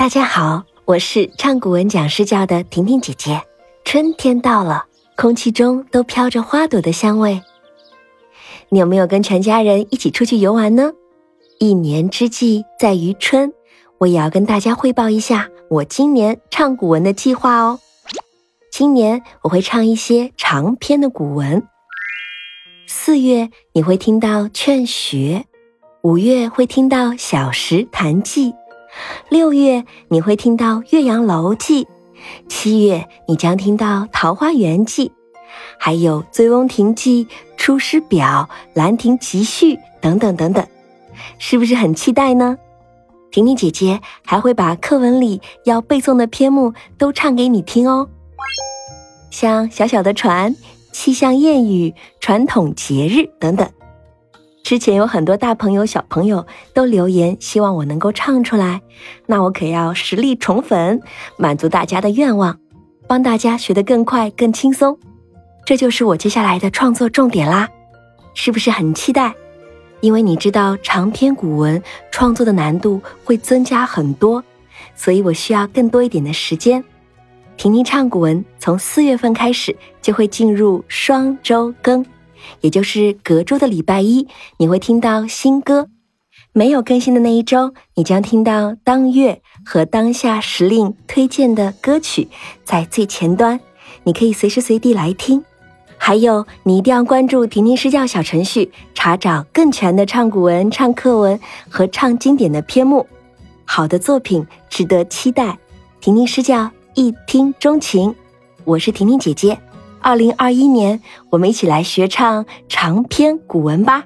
大家好，我是唱古文讲诗教的婷婷姐姐。春天到了，空气中都飘着花朵的香味。你有没有跟全家人一起出去游玩呢？一年之计在于春，我也要跟大家汇报一下我今年唱古文的计划哦。今年我会唱一些长篇的古文。四月你会听到《劝学》，五月会听到《小石潭记》。六月你会听到《岳阳楼记》，七月你将听到《桃花源记》，还有《醉翁亭记》《出师表》《兰亭集序》等等等等，是不是很期待呢？婷婷姐姐还会把课文里要背诵的篇目都唱给你听哦，像《小小的船》《气象谚语》《传统节日》等等。之前有很多大朋友、小朋友都留言，希望我能够唱出来，那我可要实力宠粉，满足大家的愿望，帮大家学得更快、更轻松。这就是我接下来的创作重点啦，是不是很期待？因为你知道长篇古文创作的难度会增加很多，所以我需要更多一点的时间。婷婷唱古文从四月份开始就会进入双周更。也就是隔周的礼拜一，你会听到新歌；没有更新的那一周，你将听到当月和当下时令推荐的歌曲在最前端，你可以随时随地来听。还有，你一定要关注“婷婷诗教”小程序，查找更全的唱古文、唱课文和唱经典的篇目。好的作品值得期待，婷婷诗教一听钟情。我是婷婷姐姐。二零二一年，我们一起来学唱长篇古文吧。